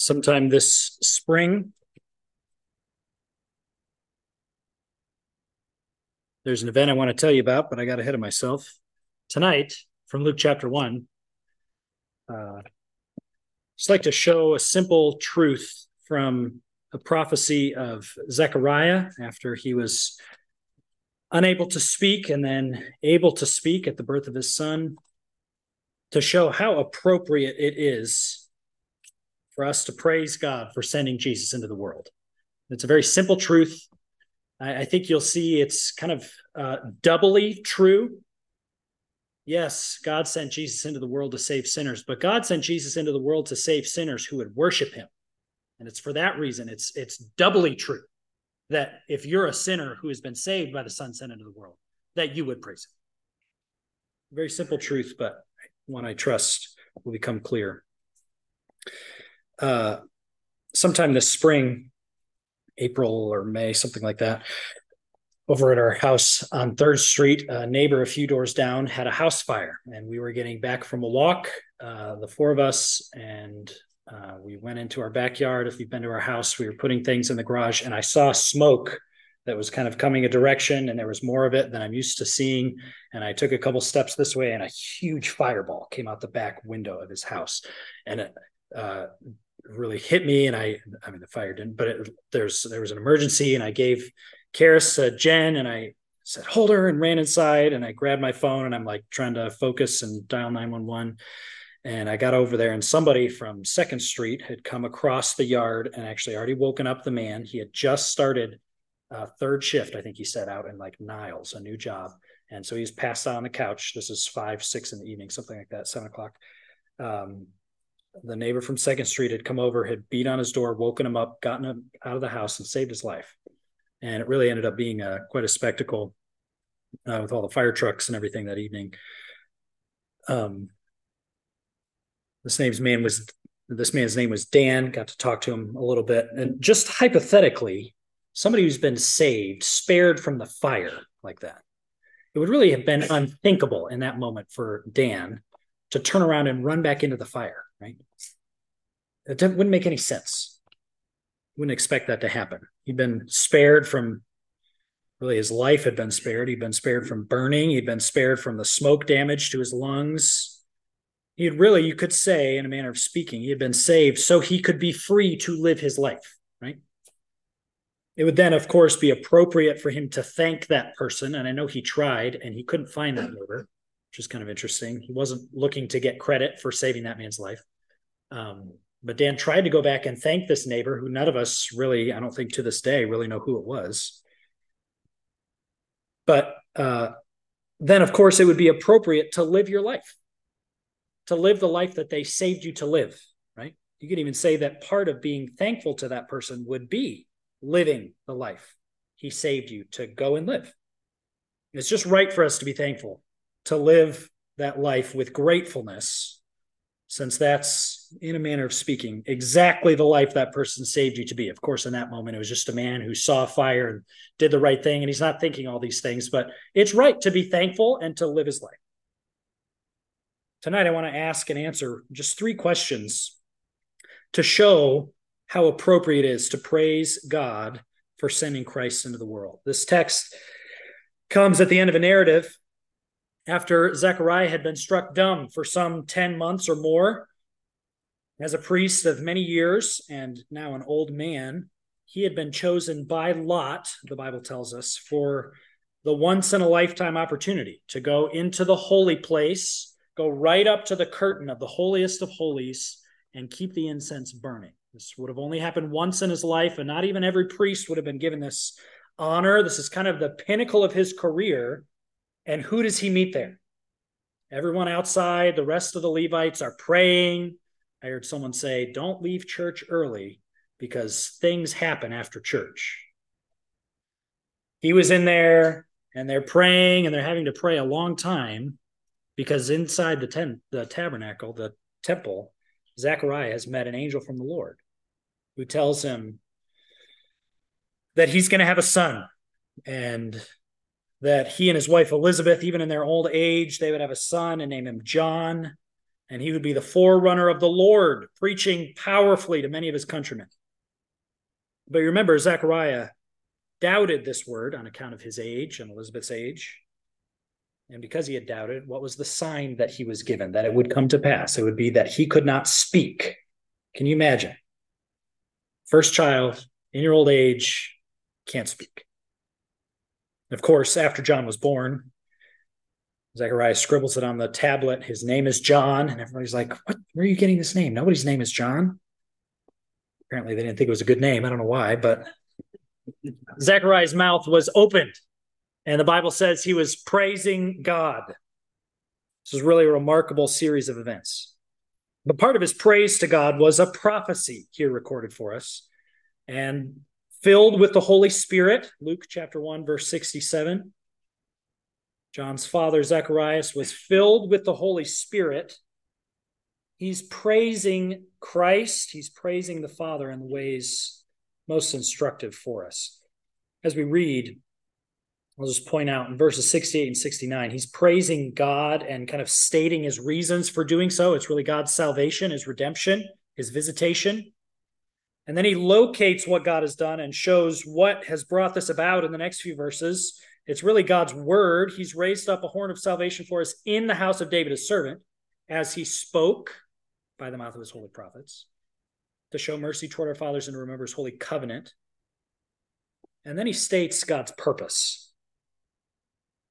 sometime this spring. There's an event I want to tell you about, but I got ahead of myself. Tonight, from Luke chapter 1, uh, just like to show a simple truth from a prophecy of Zechariah after he was unable to speak and then able to speak at the birth of his son to show how appropriate it is for us to praise God for sending Jesus into the world. It's a very simple truth. I, I think you'll see it's kind of uh, doubly true. Yes, God sent Jesus into the world to save sinners, but God sent Jesus into the world to save sinners who would worship him. And it's for that reason it's it's doubly true that if you're a sinner who has been saved by the Son sent into the world, that you would praise him. Very simple truth, but one I trust will become clear. Uh, sometime this spring, April or May, something like that, over at our house on Third Street, a neighbor a few doors down had a house fire, and we were getting back from a walk, uh, the four of us, and uh, we went into our backyard. If you've been to our house, we were putting things in the garage, and I saw smoke that was kind of coming a direction, and there was more of it than I'm used to seeing. And I took a couple steps this way, and a huge fireball came out the back window of his house, and uh, really hit me. And I, I mean, the fire didn't, but it, there's there was an emergency, and I gave Karis uh, Jen, and I said, "Hold her," and ran inside, and I grabbed my phone, and I'm like trying to focus and dial nine one one and I got over there, and somebody from Second Street had come across the yard and actually already woken up the man. He had just started uh, third shift, I think he said, out in like Niles, a new job. And so he's passed out on the couch. This is five, six in the evening, something like that, seven o'clock. Um, the neighbor from Second Street had come over, had beat on his door, woken him up, gotten him out of the house, and saved his life. And it really ended up being a, quite a spectacle uh, with all the fire trucks and everything that evening. Um, this name's man was this man's name was Dan. Got to talk to him a little bit, and just hypothetically, somebody who's been saved, spared from the fire like that, it would really have been unthinkable in that moment for Dan to turn around and run back into the fire. Right? It wouldn't make any sense. Wouldn't expect that to happen. He'd been spared from really his life had been spared. He'd been spared from burning. He'd been spared from the smoke damage to his lungs he had really, you could say, in a manner of speaking, he had been saved so he could be free to live his life, right? It would then, of course, be appropriate for him to thank that person. And I know he tried and he couldn't find that neighbor, which is kind of interesting. He wasn't looking to get credit for saving that man's life. Um, but Dan tried to go back and thank this neighbor who none of us really, I don't think to this day, really know who it was. But uh, then, of course, it would be appropriate to live your life to live the life that they saved you to live, right? You could even say that part of being thankful to that person would be living the life he saved you to go and live. It's just right for us to be thankful, to live that life with gratefulness, since that's, in a manner of speaking, exactly the life that person saved you to be. Of course, in that moment, it was just a man who saw fire and did the right thing, and he's not thinking all these things, but it's right to be thankful and to live his life. Tonight, I want to ask and answer just three questions to show how appropriate it is to praise God for sending Christ into the world. This text comes at the end of a narrative after Zechariah had been struck dumb for some 10 months or more. As a priest of many years and now an old man, he had been chosen by lot, the Bible tells us, for the once in a lifetime opportunity to go into the holy place go right up to the curtain of the holiest of holies and keep the incense burning. This would have only happened once in his life, and not even every priest would have been given this honor. This is kind of the pinnacle of his career. And who does he meet there? Everyone outside, the rest of the Levites are praying. I heard someone say, Don't leave church early because things happen after church. He was in there and they're praying and they're having to pray a long time because inside the tent, the tabernacle, the temple, Zechariah has met an angel from the Lord who tells him that he's going to have a son and that he and his wife Elizabeth, even in their old age, they would have a son and name him John. and he would be the forerunner of the Lord, preaching powerfully to many of his countrymen. But you remember, Zechariah doubted this word on account of his age and Elizabeth's age. And because he had doubted, what was the sign that he was given that it would come to pass? It would be that he could not speak. Can you imagine? First child in your old age can't speak. Of course, after John was born, Zechariah scribbles it on the tablet. His name is John. And everybody's like, What? Where are you getting this name? Nobody's name is John. Apparently, they didn't think it was a good name. I don't know why, but Zechariah's mouth was opened. And the Bible says he was praising God. This is really a remarkable series of events. But part of his praise to God was a prophecy here recorded for us. And filled with the Holy Spirit, Luke chapter 1, verse 67. John's father, Zacharias, was filled with the Holy Spirit. He's praising Christ, he's praising the Father in the ways most instructive for us. As we read, I'll just point out in verses 68 and 69, he's praising God and kind of stating his reasons for doing so. It's really God's salvation, his redemption, his visitation. And then he locates what God has done and shows what has brought this about in the next few verses. It's really God's word. He's raised up a horn of salvation for us in the house of David, his servant, as he spoke by the mouth of his holy prophets to show mercy toward our fathers and to remember his holy covenant. And then he states God's purpose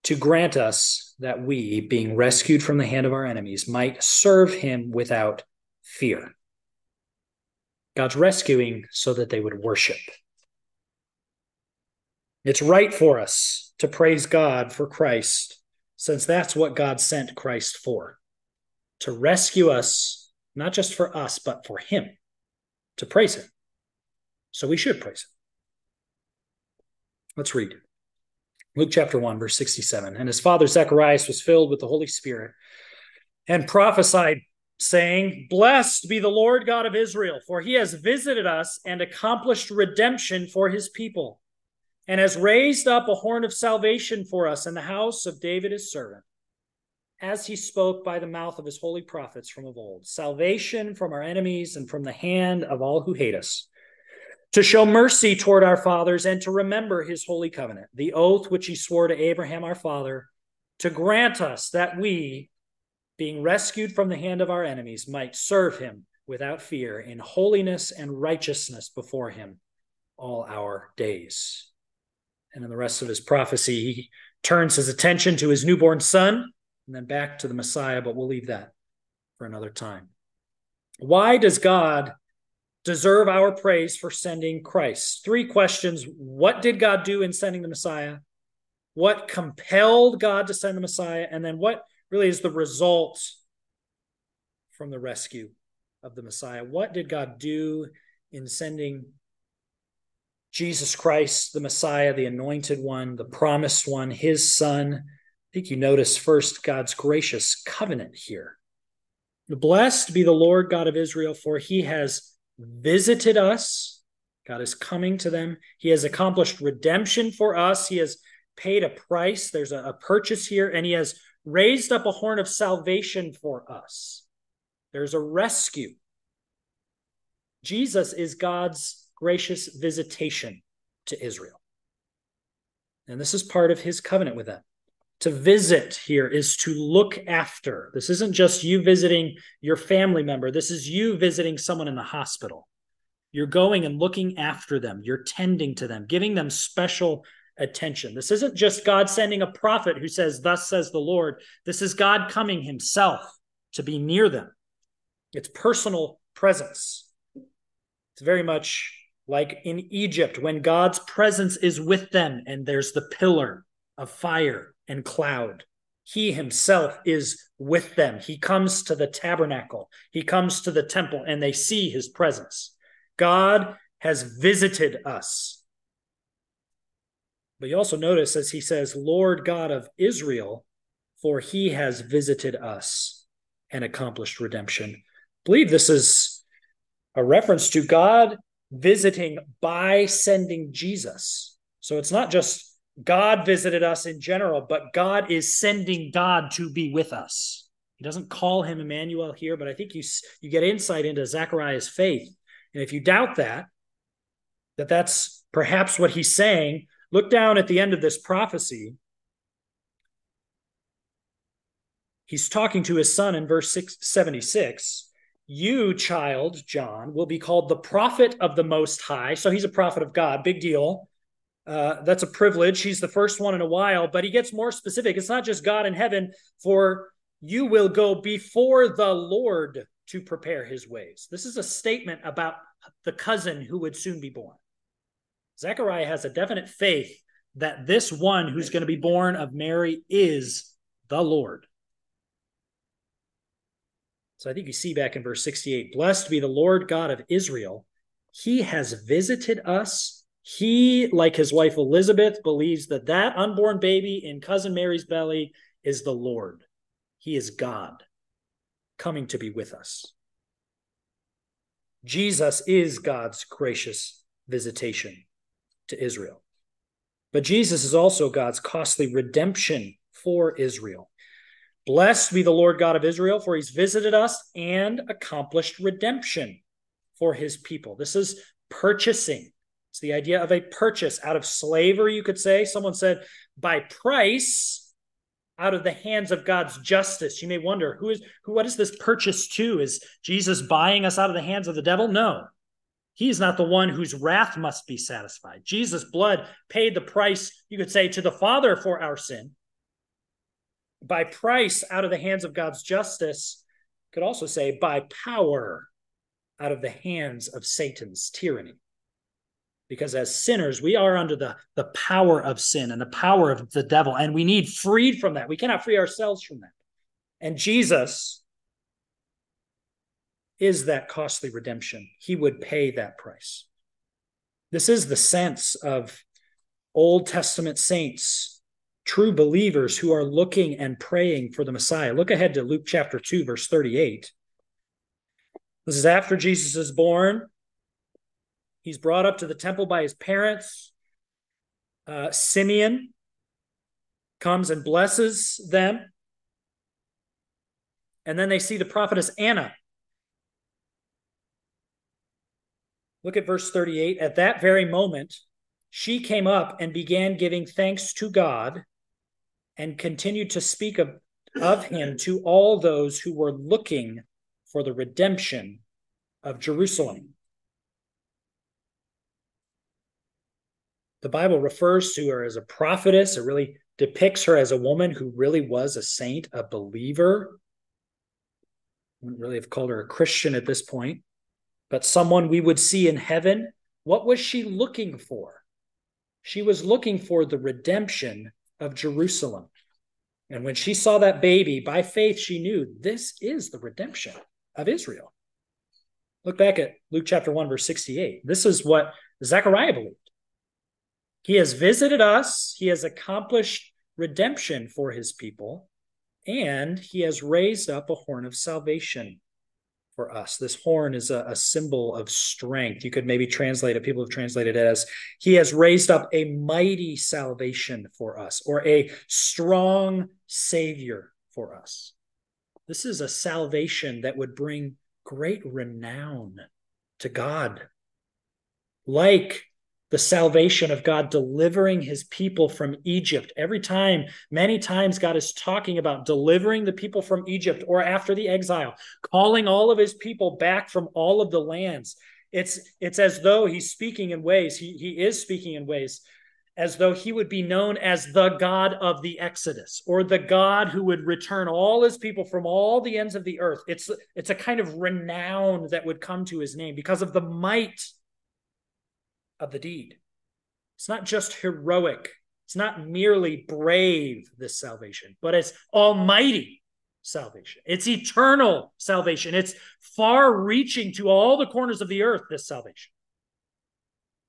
to grant us that we, being rescued from the hand of our enemies, might serve him without fear. God's rescuing so that they would worship. It's right for us to praise God for Christ, since that's what God sent Christ for to rescue us, not just for us, but for Him, to praise Him. So we should praise Him. Let's read Luke chapter 1, verse 67. And his father Zacharias was filled with the Holy Spirit and prophesied saying, Blessed be the Lord God of Israel, for he has visited us and accomplished redemption for his people, and has raised up a horn of salvation for us in the house of David his servant, as he spoke by the mouth of his holy prophets from of old salvation from our enemies and from the hand of all who hate us. To show mercy toward our fathers and to remember his holy covenant, the oath which he swore to Abraham our father, to grant us that we, being rescued from the hand of our enemies, might serve him without fear in holiness and righteousness before him all our days. And in the rest of his prophecy, he turns his attention to his newborn son and then back to the Messiah, but we'll leave that for another time. Why does God deserve our praise for sending Christ? Three questions What did God do in sending the Messiah? What compelled God to send the Messiah? And then what really is the result from the rescue of the Messiah. What did God do in sending Jesus Christ, the Messiah, the anointed one, the promised one, his son? I think you notice first God's gracious covenant here. Blessed be the Lord God of Israel, for he has visited us. God is coming to them. He has accomplished redemption for us. He has paid a price. There's a, a purchase here, and he has raised up a horn of salvation for us. There's a rescue. Jesus is God's gracious visitation to Israel. And this is part of his covenant with them. To visit here is to look after. This isn't just you visiting your family member, this is you visiting someone in the hospital. You're going and looking after them, you're tending to them, giving them special attention. This isn't just God sending a prophet who says, Thus says the Lord. This is God coming himself to be near them. It's personal presence. It's very much like in Egypt when God's presence is with them and there's the pillar of fire and cloud. He himself is with them. He comes to the tabernacle, he comes to the temple, and they see his presence. God has visited us but you also notice as he says, Lord God of Israel, for he has visited us and accomplished redemption. I believe this is a reference to God visiting by sending Jesus. So it's not just God visited us in general, but God is sending God to be with us. He doesn't call him Emmanuel here, but I think you, you get insight into Zechariah's faith. And if you doubt that, that that's perhaps what he's saying, look down at the end of this prophecy. He's talking to his son in verse 76. You, child, John, will be called the prophet of the Most High. So he's a prophet of God. Big deal. Uh, that's a privilege. He's the first one in a while, but he gets more specific. It's not just God in heaven, for you will go before the Lord to prepare his ways. This is a statement about the cousin who would soon be born. Zechariah has a definite faith that this one who's going to be born of Mary is the Lord. So I think you see back in verse 68 Blessed be the Lord God of Israel. He has visited us. He, like his wife Elizabeth, believes that that unborn baby in cousin Mary's belly is the Lord. He is God coming to be with us. Jesus is God's gracious visitation to Israel. But Jesus is also God's costly redemption for Israel. Blessed be the Lord God of Israel, for he's visited us and accomplished redemption for his people. This is purchasing. It's the idea of a purchase out of slavery, you could say. Someone said, by price, out of the hands of God's justice. You may wonder, who is who what is this purchase to? Is Jesus buying us out of the hands of the devil? No. He's not the one whose wrath must be satisfied. Jesus' blood paid the price, you could say, to the Father for our sin. By price out of the hands of God's justice, could also say by power out of the hands of Satan's tyranny because as sinners we are under the, the power of sin and the power of the devil and we need freed from that we cannot free ourselves from that and jesus is that costly redemption he would pay that price this is the sense of old testament saints true believers who are looking and praying for the messiah look ahead to luke chapter 2 verse 38 this is after jesus is born He's brought up to the temple by his parents. Uh, Simeon comes and blesses them. And then they see the prophetess Anna. Look at verse 38. At that very moment, she came up and began giving thanks to God and continued to speak of, of him to all those who were looking for the redemption of Jerusalem. the Bible refers to her as a prophetess. It really depicts her as a woman who really was a saint, a believer. Wouldn't really have called her a Christian at this point, but someone we would see in heaven. What was she looking for? She was looking for the redemption of Jerusalem. And when she saw that baby, by faith, she knew this is the redemption of Israel. Look back at Luke chapter 1, verse 68. This is what Zechariah believed. He has visited us, he has accomplished redemption for his people, and he has raised up a horn of salvation for us. This horn is a, a, symbol of strength. You could maybe translate it, people have translated it as He has raised up a mighty salvation for us, or a strong Savior for us. This is a salvation that would bring great renown to God. Like the salvation of God delivering his people from Egypt. Every time, many times, God is talking about delivering the people from Egypt or after the exile, calling all of his people back from all of the lands. It's, it's as though he's speaking in ways, he, he is speaking in ways as though he would be known as the God of the Exodus or the God who would return all his people from all the ends of the earth. It's, it's a kind of renown that would come to his name because of the might of the deed. It's not just heroic, it's not merely brave, this salvation, but it's almighty salvation. It's eternal salvation. It's far reaching to all the corners of the earth, this salvation.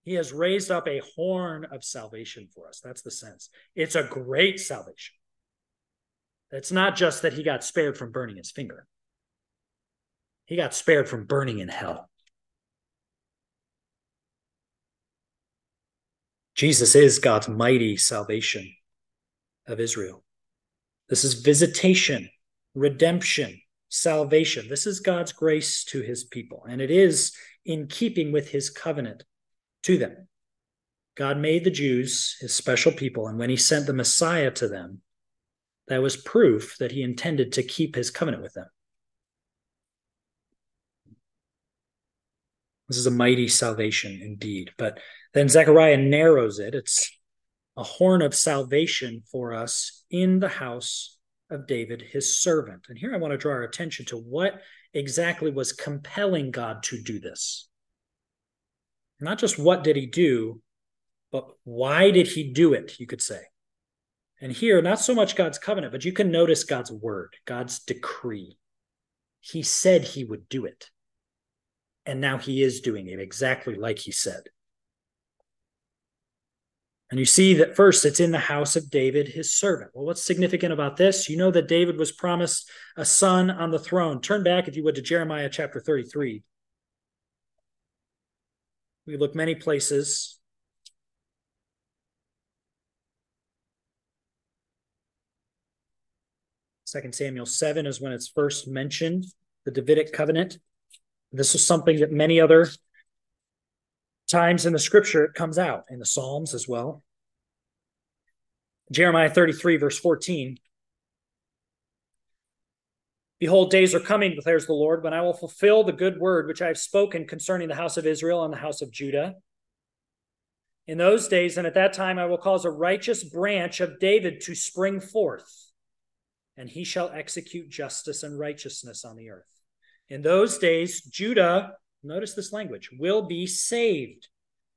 He has raised up a horn of salvation for us. That's the sense. It's a great salvation. It's not just that he got spared from burning his finger, he got spared from burning in hell. Jesus is God's mighty salvation of Israel. This is visitation redemption, salvation. This is God's grace to his people, and it is in keeping with his covenant to them. God made the Jews his special people, and when he sent the Messiah to them, that was proof that he intended to keep his covenant with them. This is a mighty salvation indeed. But then Zechariah narrows it. It's a horn of salvation for us in the house of David, his servant. And here I want to draw our attention to what exactly was compelling God to do this. Not just what did he do, but why did he do it, you could say. And here, not so much God's covenant, but you can notice God's word, God's decree. He said he would do it. And now he is doing it exactly like he said. And you see that first it's in the house of David, his servant. Well, what's significant about this? You know that David was promised a son on the throne. Turn back, if you would, to Jeremiah chapter 33. We look many places. Second Samuel 7 is when it's first mentioned, the Davidic covenant. This is something that many other times in the scripture it comes out in the Psalms as well. Jeremiah 33, verse 14. Behold, days are coming, declares the Lord, when I will fulfill the good word which I have spoken concerning the house of Israel and the house of Judah. In those days and at that time, I will cause a righteous branch of David to spring forth, and he shall execute justice and righteousness on the earth. In those days, Judah notice this language, will be saved,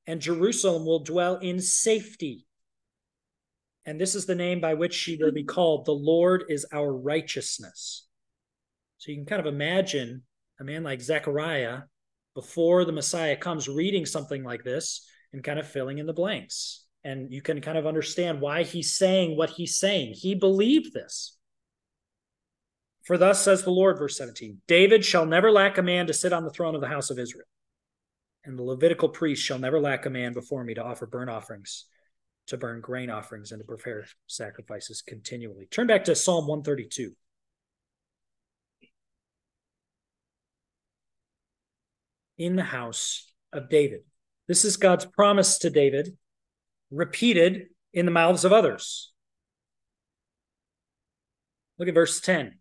and Jerusalem will dwell in safety. And this is the name by which she will be called. The Lord is our righteousness. So you can kind of imagine a man like Zechariah before the Messiah comes reading something like this and kind of filling in the blanks. And you can kind of understand why he's saying what he's saying. He believed this. For thus says the Lord, verse 17 David shall never lack a man to sit on the throne of the house of Israel, and the Levitical priest shall never lack a man before me to offer burnt offerings, to burn grain offerings, and to prepare sacrifices continually. Turn back to Psalm 132. In the house of David. This is God's promise to David, repeated in the mouths of others. Look at verse 10.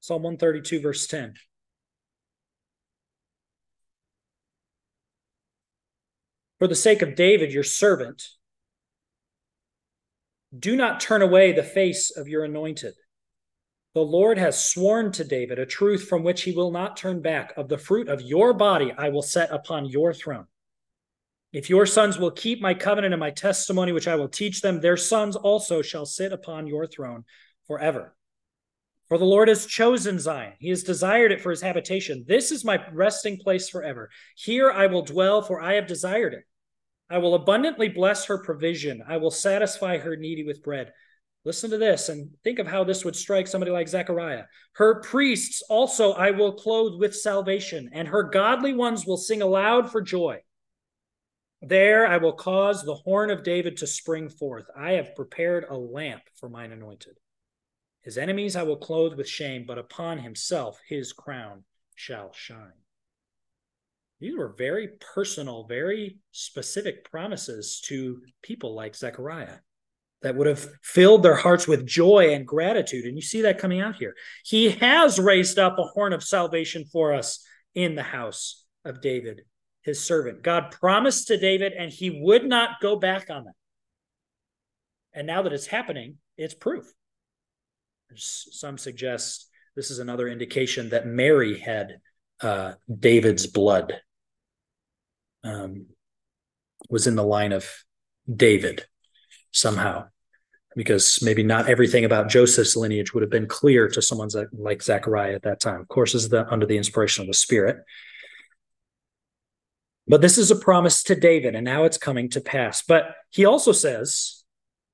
Psalm 132, verse 10. For the sake of David, your servant, do not turn away the face of your anointed. The Lord has sworn to David a truth from which he will not turn back. Of the fruit of your body I will set upon your throne. If your sons will keep my covenant and my testimony, which I will teach them, their sons also shall sit upon your throne forever. For the Lord has chosen Zion. He has desired it for his habitation. This is my resting place forever. Here I will dwell, for I have desired it. I will abundantly bless her provision. I will satisfy her needy with bread. Listen to this and think of how this would strike somebody like Zechariah. Her priests also I will clothe with salvation, and her godly ones will sing aloud for joy. There I will cause the horn of David to spring forth. I have prepared a lamp for mine anointed. His enemies I will clothe with shame, but upon himself his crown shall shine. These were very personal, very specific promises to people like Zechariah that would have filled their hearts with joy and gratitude. And you see that coming out here. He has raised up a horn of salvation for us in the house of David, his servant. God promised to David, and he would not go back on that. And now that it's happening, it's proof. Some suggest this is another indication that Mary had uh, David's blood, um, was in the line of David somehow, because maybe not everything about Joseph's lineage would have been clear to someone like Zechariah at that time. Of course, is the, under the inspiration of the Spirit. But this is a promise to David, and now it's coming to pass. But he also says,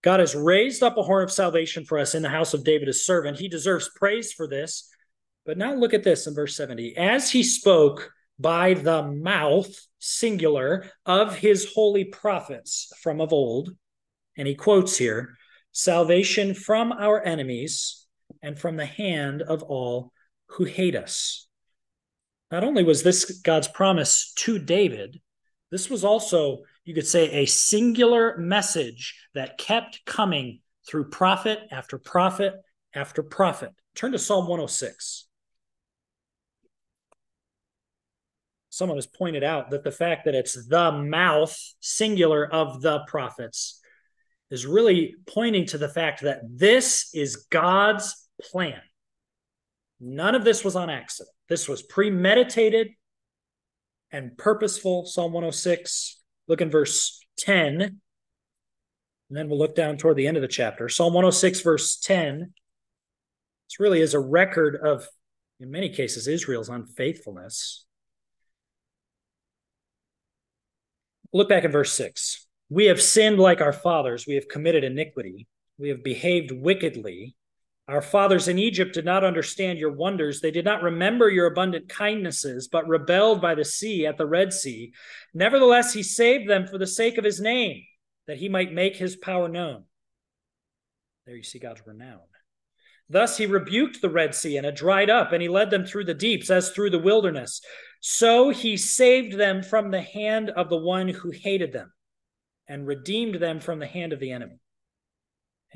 God has raised up a horn of salvation for us in the house of David, his servant. He deserves praise for this. But now look at this in verse 70. As he spoke by the mouth, singular, of his holy prophets from of old, and he quotes here salvation from our enemies and from the hand of all who hate us. Not only was this God's promise to David, this was also, you could say, a singular message that kept coming through prophet after prophet after prophet. Turn to Psalm 106. Someone has pointed out that the fact that it's the mouth, singular, of the prophets is really pointing to the fact that this is God's plan. None of this was on accident. This was premeditated and purposeful. Psalm 106. Look in verse 10. And then we'll look down toward the end of the chapter. Psalm 106, verse 10. This really is a record of, in many cases, Israel's unfaithfulness. Look back at verse 6. We have sinned like our fathers. We have committed iniquity. We have behaved wickedly. Our fathers in Egypt did not understand your wonders. They did not remember your abundant kindnesses, but rebelled by the sea at the Red Sea. Nevertheless, he saved them for the sake of his name, that he might make his power known. There you see God's renown. Thus he rebuked the Red Sea, and it dried up, and he led them through the deeps as through the wilderness. So he saved them from the hand of the one who hated them, and redeemed them from the hand of the enemy.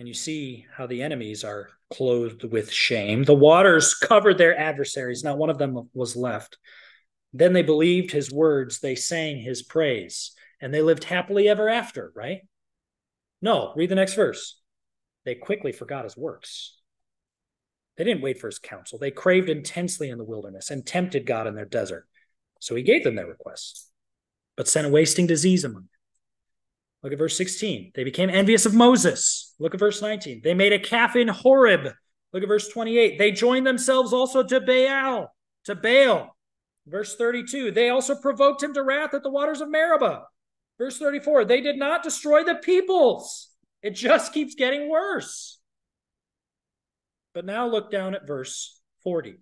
And you see how the enemies are clothed with shame. The waters covered their adversaries, not one of them was left. Then they believed his words, they sang his praise, and they lived happily ever after, right? No, read the next verse. They quickly forgot his works. They didn't wait for his counsel. They craved intensely in the wilderness and tempted God in their desert. So he gave them their requests, but sent a wasting disease among them. Look at verse 16. They became envious of Moses. Look at verse 19. They made a calf in Horeb. Look at verse 28. They joined themselves also to Baal, to Baal. Verse 32. They also provoked him to wrath at the waters of Meribah. Verse 34. They did not destroy the peoples. It just keeps getting worse. But now look down at verse 40.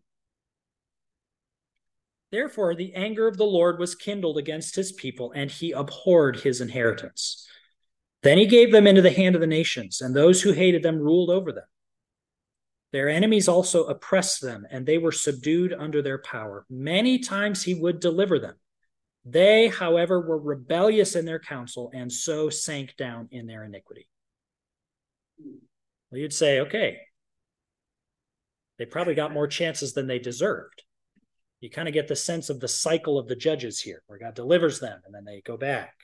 Therefore, the anger of the Lord was kindled against his people, and he abhorred his inheritance. Then he gave them into the hand of the nations, and those who hated them ruled over them. Their enemies also oppressed them, and they were subdued under their power. Many times he would deliver them. They, however, were rebellious in their counsel, and so sank down in their iniquity. Well, you'd say, okay, they probably got more chances than they deserved you kind of get the sense of the cycle of the judges here, where God delivers them and then they go back.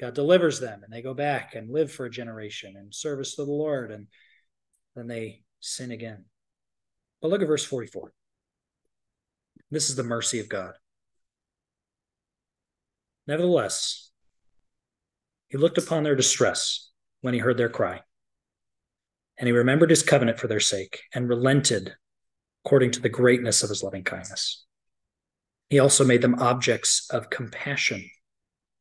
God delivers them and they go back and live for a generation in service to the Lord, and then they sin again. But look at verse 44. This is the mercy of God. Nevertheless, he looked upon their distress when he heard their cry, and he remembered his covenant for their sake and relented according to the greatness of his loving kindness. He also made them objects of compassion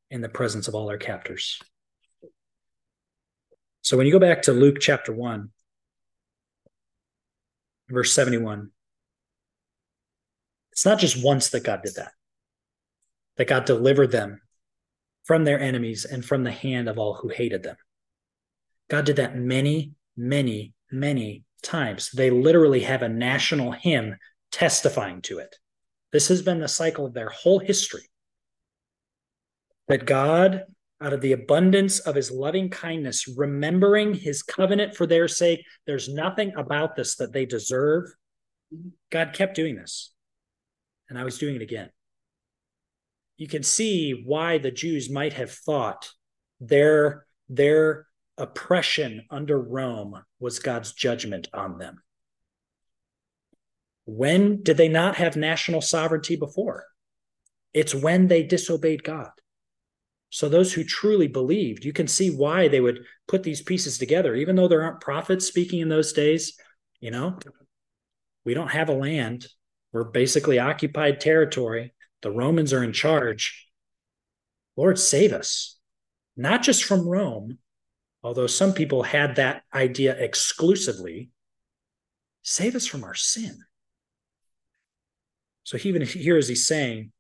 in the presence of all their captors. So when you go back to Luke chapter 1, verse 71, it's not just once that God did that, that God delivered them from their enemies and from the hand of all who hated them. God did that many, many, many times. They literally have a national hymn testifying to it. This has been the cycle of their whole history. That God, out of the abundance of his loving kindness, remembering his covenant for their sake, there's nothing about this that they deserve. God kept doing this. And I was doing it again. You can see why the Jews might have thought their, their oppression under Rome was God's judgment on them. When did they not have national sovereignty before? It's when they disobeyed God. So, those who truly believed, you can see why they would put these pieces together, even though there aren't prophets speaking in those days. You know, we don't have a land, we're basically occupied territory. The Romans are in charge. Lord, save us, not just from Rome, although some people had that idea exclusively. Save us from our sin. So even here, as he's saying,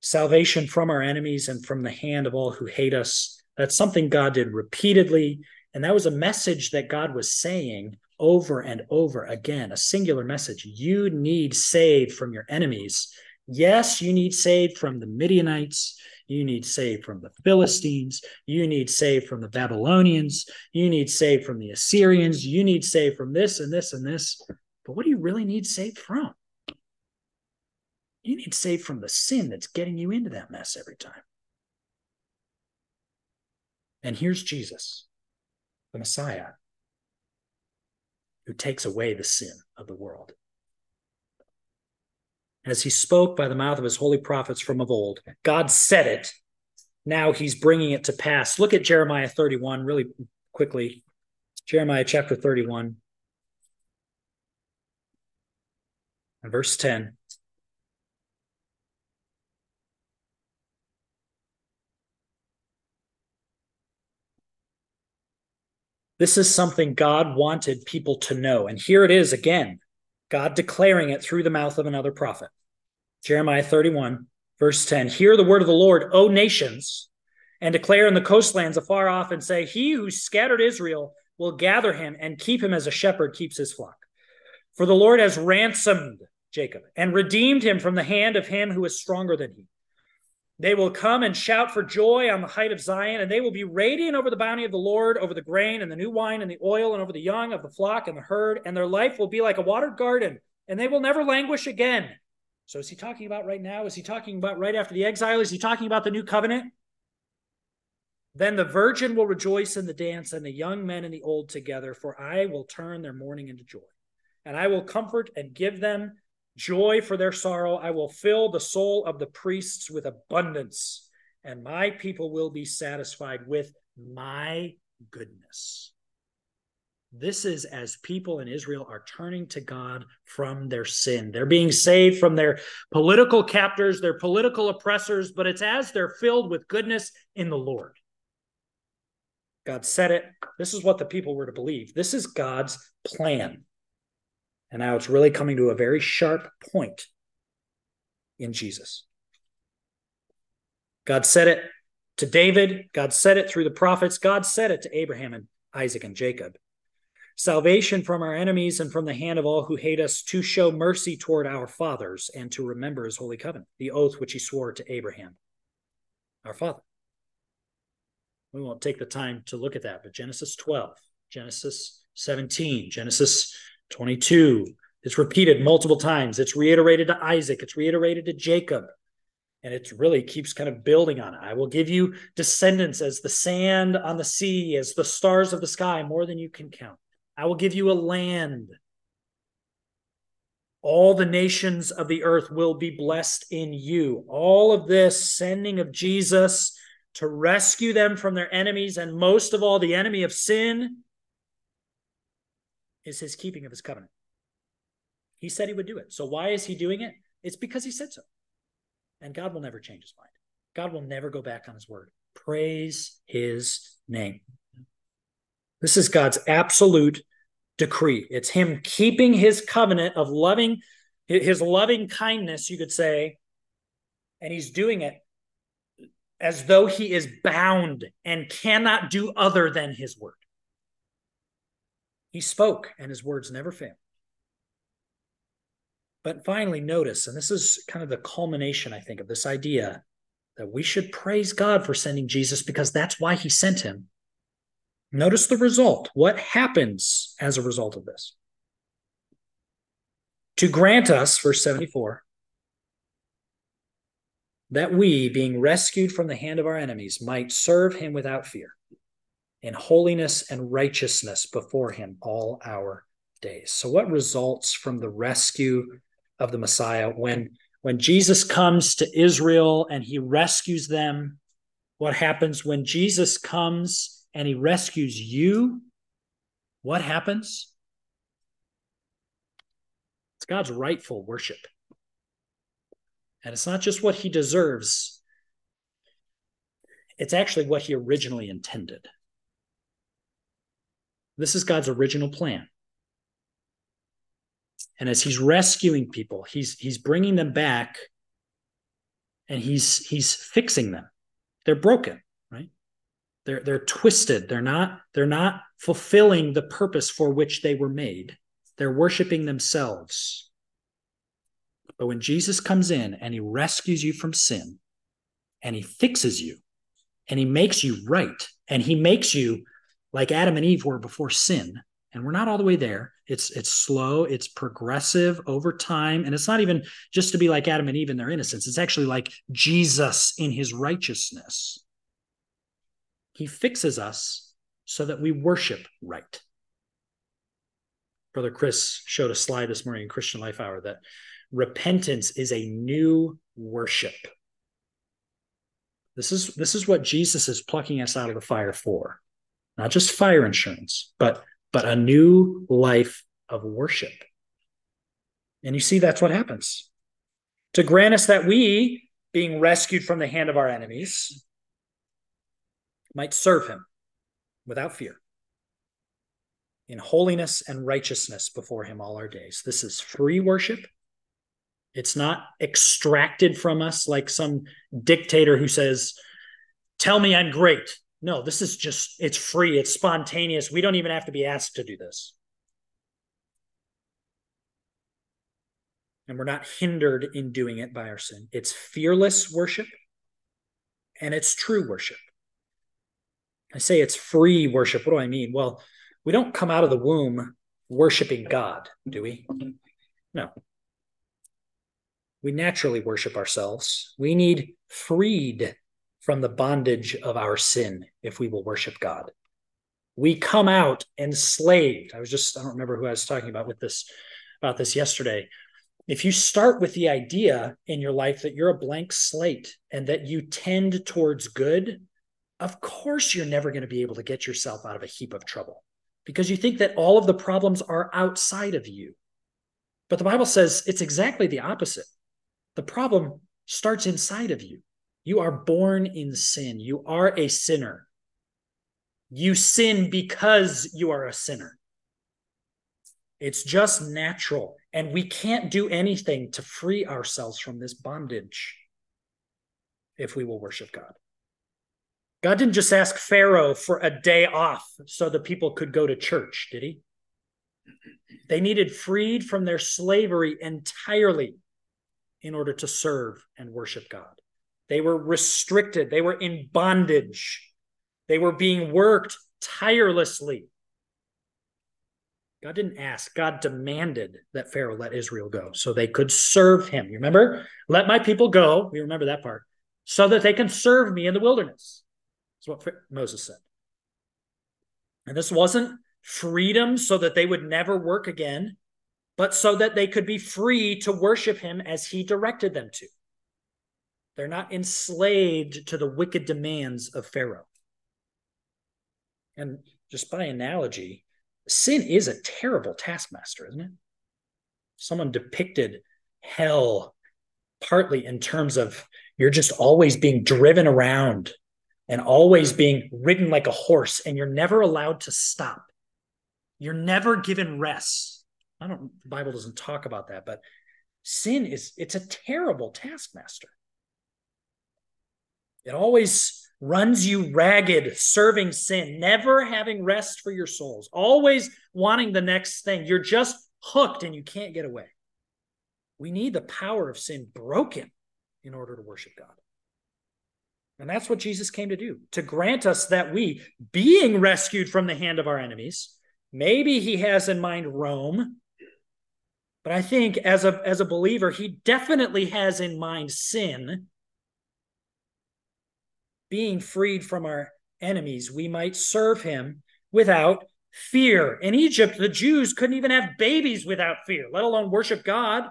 salvation from our enemies and from the hand of all who hate us, that's something God did repeatedly And that was a message that God was saying over and over again, a singular message. You need saved from your enemies. Yes, you need saved from the Midianites. You need saved from the Philistines. You need saved from the Babylonians. You need saved from the Assyrians. You need saved from this and this and this. But what do you really need saved from? You need saved from the sin that's getting you into that mess every time. And here's Jesus, the Messiah, who takes away the sin of the world. As he spoke by the mouth of his holy prophets from of old, God said it. Now he's bringing it to pass. Look at Jeremiah 31 really quickly. Jeremiah chapter 31 and verse 10. This is something God wanted people to know. And here it is again God declaring it through the mouth of another prophet. Jeremiah 31, verse 10 Hear the word of the Lord, O nations, and declare in the coastlands afar off, and say, He who scattered Israel will gather him and keep him as a shepherd keeps his flock. For the Lord has ransomed Jacob and redeemed him from the hand of him who is stronger than he. They will come and shout for joy on the height of Zion, and they will be radiant over the bounty of the Lord, over the grain and the new wine and the oil, and over the young of the flock and the herd, and their life will be like a watered garden, and they will never languish again. So, is he talking about right now? Is he talking about right after the exile? Is he talking about the new covenant? Then the virgin will rejoice in the dance, and the young men and the old together, for I will turn their mourning into joy. And I will comfort and give them joy for their sorrow. I will fill the soul of the priests with abundance, and my people will be satisfied with my goodness. This is as people in Israel are turning to God from their sin. They're being saved from their political captors, their political oppressors, but it's as they're filled with goodness in the Lord. God said it. This is what the people were to believe. This is God's plan. And now it's really coming to a very sharp point in Jesus. God said it to David. God said it through the prophets. God said it to Abraham and Isaac and Jacob. Salvation from our enemies and from the hand of all who hate us to show mercy toward our fathers and to remember his holy covenant, the oath which he swore to Abraham, our father. We won't take the time to look at that, but Genesis 12, Genesis 17, Genesis 22. It's repeated multiple times. It's reiterated to Isaac, it's reiterated to Jacob. And it really keeps kind of building on it. I will give you descendants as the sand on the sea, as the stars of the sky, more than you can count. I will give you a land. All the nations of the earth will be blessed in you. All of this sending of Jesus to rescue them from their enemies, and most of all, the enemy of sin is his keeping of his covenant. He said he would do it. So why is he doing it? It's because he said so. And God will never change his mind. God will never go back on his word. Praise his name. This is God's absolute decree. It's him keeping his covenant of loving, his loving kindness, you could say, and he's doing it as though he is bound and cannot do other than his word. He spoke, and his words never fail. But finally, notice, and this is kind of the culmination, I think, of this idea that we should praise God for sending Jesus because that's why he sent him. Notice the result. What happens as a result of this? To grant us, verse 74, that we, being rescued from the hand of our enemies, might serve him without fear in holiness and righteousness before him all our days. So what results from the rescue of the Messiah when when Jesus comes to Israel and he rescues them? What happens when Jesus comes and he rescues you? What happens? It's God's rightful worship. And it's not just what he deserves, it's actually what he originally intended. This is God's original plan. And as he's rescuing people, he's he's bringing them back and he's he's fixing them. They're broken, right? They're they're twisted. They're not they're not fulfilling the purpose for which they were made. They're worshiping themselves. But when Jesus comes in and he rescues you from sin and he fixes you and he makes you right and he makes you like Adam and Eve were before sin, and we're not all the way there. It's it's slow, it's progressive over time, and it's not even just to be like Adam and Eve in their innocence. It's actually like Jesus in his righteousness. He fixes us so that we worship right. Brother Chris showed a slide this morning in Christian Life Hour that repentance is a new worship. This is this is what Jesus is plucking us out of the fire for. Not just fire insurance, but but a new life of worship. And you see that's what happens. To grant us that we, being rescued from the hand of our enemies, might serve him without fear in holiness and righteousness before him all our days. This is free worship. It's not extracted from us like some dictator who says, Tell me I'm great. No, this is just, it's free, it's spontaneous. We don't even have to be asked to do this. And we're not hindered in doing it by our sin. It's fearless worship and it's true worship. I say it's free worship. What do I mean? Well, we don't come out of the womb worshiping God, do we? No. We naturally worship ourselves. We need freed from the bondage of our sin if we will worship God. We come out enslaved. I was just, I don't remember who I was talking about with this about this yesterday. If you start with the idea in your life that you're a blank slate and that you tend towards good, of course you're never going to be able to get yourself out of a heap of trouble because you think that all of the problems are outside of you. But the Bible says it's exactly the opposite. The problem starts inside of you. You are born in sin. You are a sinner. You sin because you are a sinner. It's just natural. And we can't do anything to free ourselves from this bondage if we will worship God. God didn't just ask Pharaoh for a day off so the people could go to church, did he? They needed freed from their slavery entirely in order to serve and worship God. They were restricted. They were in bondage. They were being worked tirelessly. God didn't ask, God demanded that Pharaoh let Israel go so they could serve him. You remember? Let my people go. We remember that part. So that they can serve me in the wilderness. That's what Moses said. And this wasn't freedom so that they would never work again, but so that they could be free to worship him as he directed them to. They're not enslaved to the wicked demands of Pharaoh. And just by analogy, sin is a terrible taskmaster, isn't it? Someone depicted hell partly in terms of you're just always being driven around and always being ridden like a horse, and you're never allowed to stop. You're never given rest. I don't the Bible doesn't talk about that, but sin is it's a terrible taskmaster. It always runs you ragged, serving sin, never having rest for your souls, always wanting the next thing. You're just hooked and you can't get away. We need the power of sin broken in order to worship God. And that's what Jesus came to do to grant us that we, being rescued from the hand of our enemies, maybe he has in mind Rome, but I think as a, as a believer, he definitely has in mind sin being freed from our enemies, we might serve him without fear. In Egypt, the Jews couldn't even have babies without fear, let alone worship God.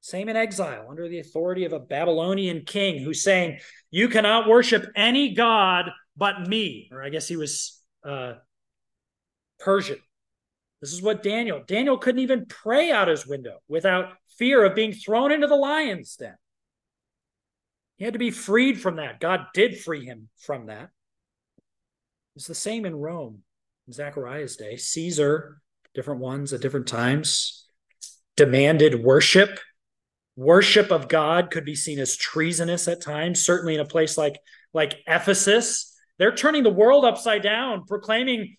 Same in exile, under the authority of a Babylonian king who's saying, You cannot worship any God but me. Or I guess he was uh, Persian. This is what Daniel, Daniel couldn't even pray out his window without fear of being thrown into the lion's den. He had to be freed from that. God did free him from that. It's the same in Rome in Zechariah's day. Caesar, different ones at different times, demanded worship. Worship of God could be seen as treasonous at times, certainly in a place like like Ephesus. They're turning the world upside down, proclaiming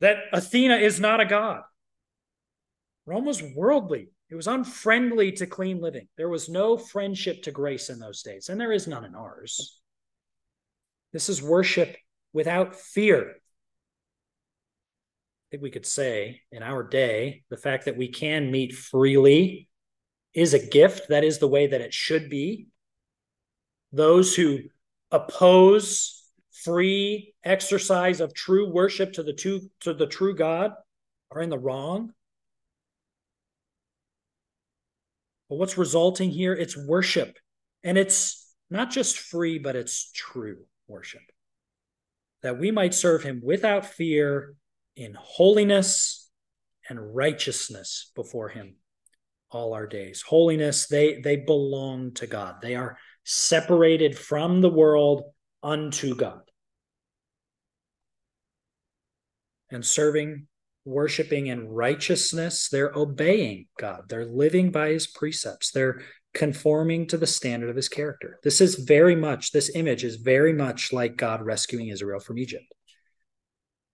that Athena is not a god. Rome was worldly. It was unfriendly to clean living. There was no friendship to grace in those days, and there is none in ours. This is worship without fear. I think we could say in our day, the fact that we can meet freely is a gift. That is the way that it should be. Those who oppose free exercise of true worship to the, two, to the true God are in the wrong. But what's resulting here? It's worship. And it's not just free, but it's true worship. That we might serve him without fear in holiness and righteousness before him all our days. Holiness, they, they belong to God. They are separated from the world unto God. And serving worshiping in righteousness, they're obeying God. They're living by his precepts. They're conforming to the standard of his character. This is very much, this image is very much like God rescuing Israel from Egypt.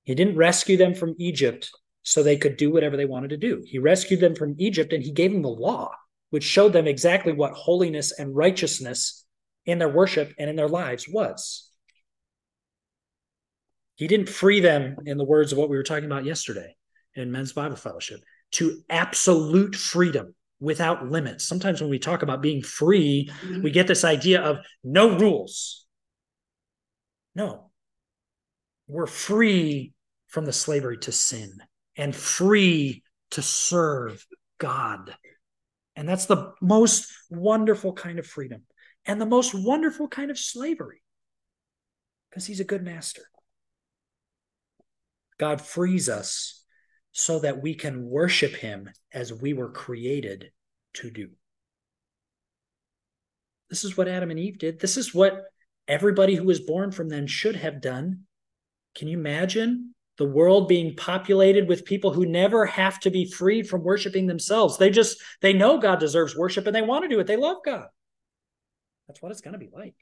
He didn't rescue them from Egypt so they could do whatever they wanted to do. He rescued them from Egypt and he gave them the law, which showed them exactly what holiness and righteousness in their worship and in their lives was. He didn't free them, in the words of what we were talking about yesterday in men's Bible fellowship, to absolute freedom without limits. Sometimes when we talk about being free, mm-hmm. we get this idea of no rules. No, we're free from the slavery to sin and free to serve God. And that's the most wonderful kind of freedom and the most wonderful kind of slavery because he's a good master. God frees us so that we can worship him as we were created to do. This is what Adam and Eve did. This is what everybody who was born from them should have done. Can you imagine the world being populated with people who never have to be freed from worshiping themselves? They just they know God deserves worship and they want to do it. They love God. That's what it's going to be like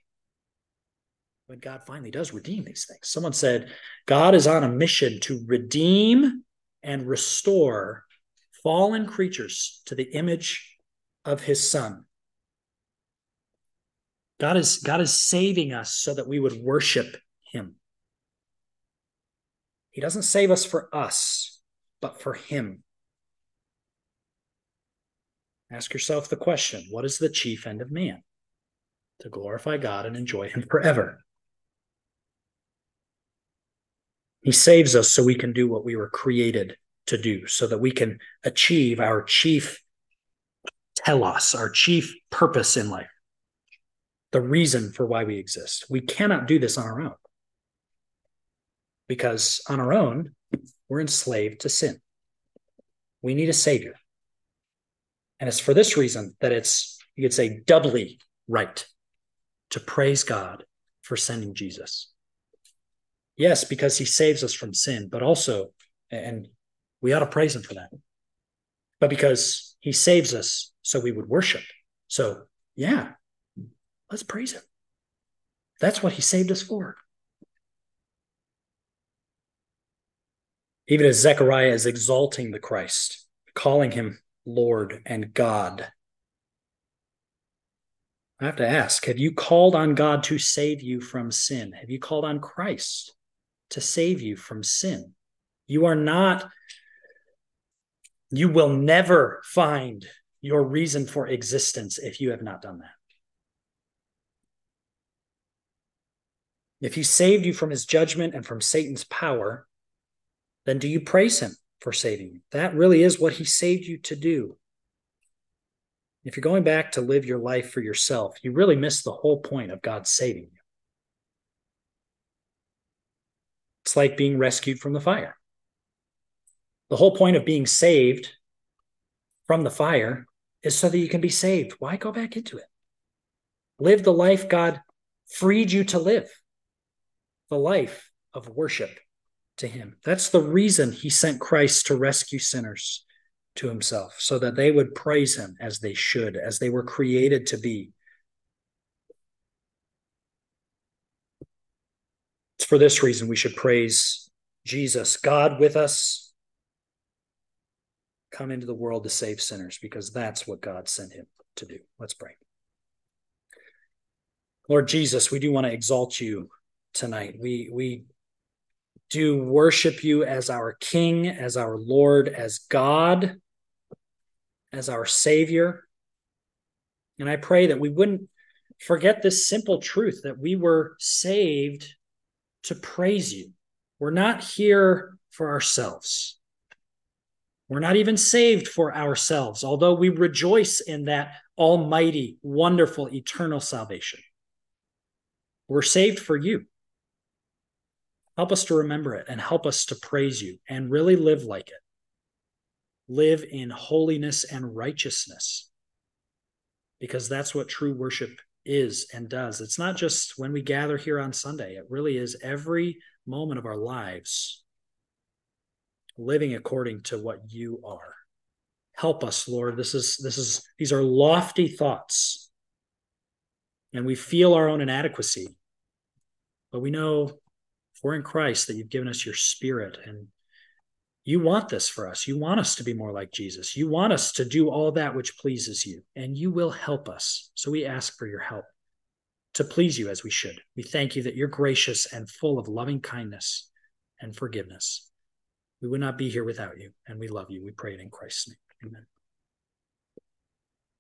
when God finally does redeem these things. Someone said, God is on a mission to redeem and restore fallen creatures to the image of his son. God is, God is saving us so that we would worship him. He doesn't save us for us, but for him. Ask yourself the question what is the chief end of man? To glorify God and enjoy him forever. He saves us so we can do what we were created to do, so that we can achieve our chief telos, our chief purpose in life, the reason for why we exist. We cannot do this on our own because on our own, we're enslaved to sin. We need a savior. And it's for this reason that it's, you could say, doubly right to praise God for sending Jesus. Yes, because he saves us from sin, but also, and we ought to praise him for that, but because he saves us so we would worship. So, yeah, let's praise him. That's what he saved us for. Even as Zechariah is exalting the Christ, calling him Lord and God. I have to ask have you called on God to save you from sin? Have you called on Christ to save you from sin. You are not, you will never find your reason for existence if you have not done that. If he saved you from his judgment and from Satan's power, then do you praise him for saving you? That really is what he saved you to do. If you're going back to live your life for yourself, you really miss the whole point of God saving you. It's like being rescued from the fire. The whole point of being saved from the fire is so that you can be saved. Why go back into it? Live the life God freed you to live, the life of worship to Him. That's the reason He sent Christ to rescue sinners to Himself, so that they would praise Him as they should, as they were created to be. It's for this reason we should praise Jesus, God with us, come into the world to save sinners, because that's what God sent him to do. Let's pray. Lord Jesus, we do want to exalt you tonight. We we do worship you as our King, as our Lord, as God, as our Savior. And I pray that we wouldn't forget this simple truth that we were saved to praise you. We're not here for ourselves. We're not even saved for ourselves, although we rejoice in that almighty, wonderful, eternal salvation. We're saved for you. Help us to remember it and help us to praise you and really live like it. Live in holiness and righteousness because that's what true worship is and does. It's not just when we gather here on Sunday, it really is every moment of our lives living according to what you are. Help us, Lord. This is this is these are lofty thoughts. And we feel our own inadequacy. But we know we're in Christ that you've given us your spirit and you want this for us. You want us to be more like Jesus. You want us to do all that which pleases you, and you will help us. So we ask for your help to please you as we should. We thank you that you're gracious and full of loving kindness and forgiveness. We would not be here without you, and we love you. We pray it in Christ's name. Amen.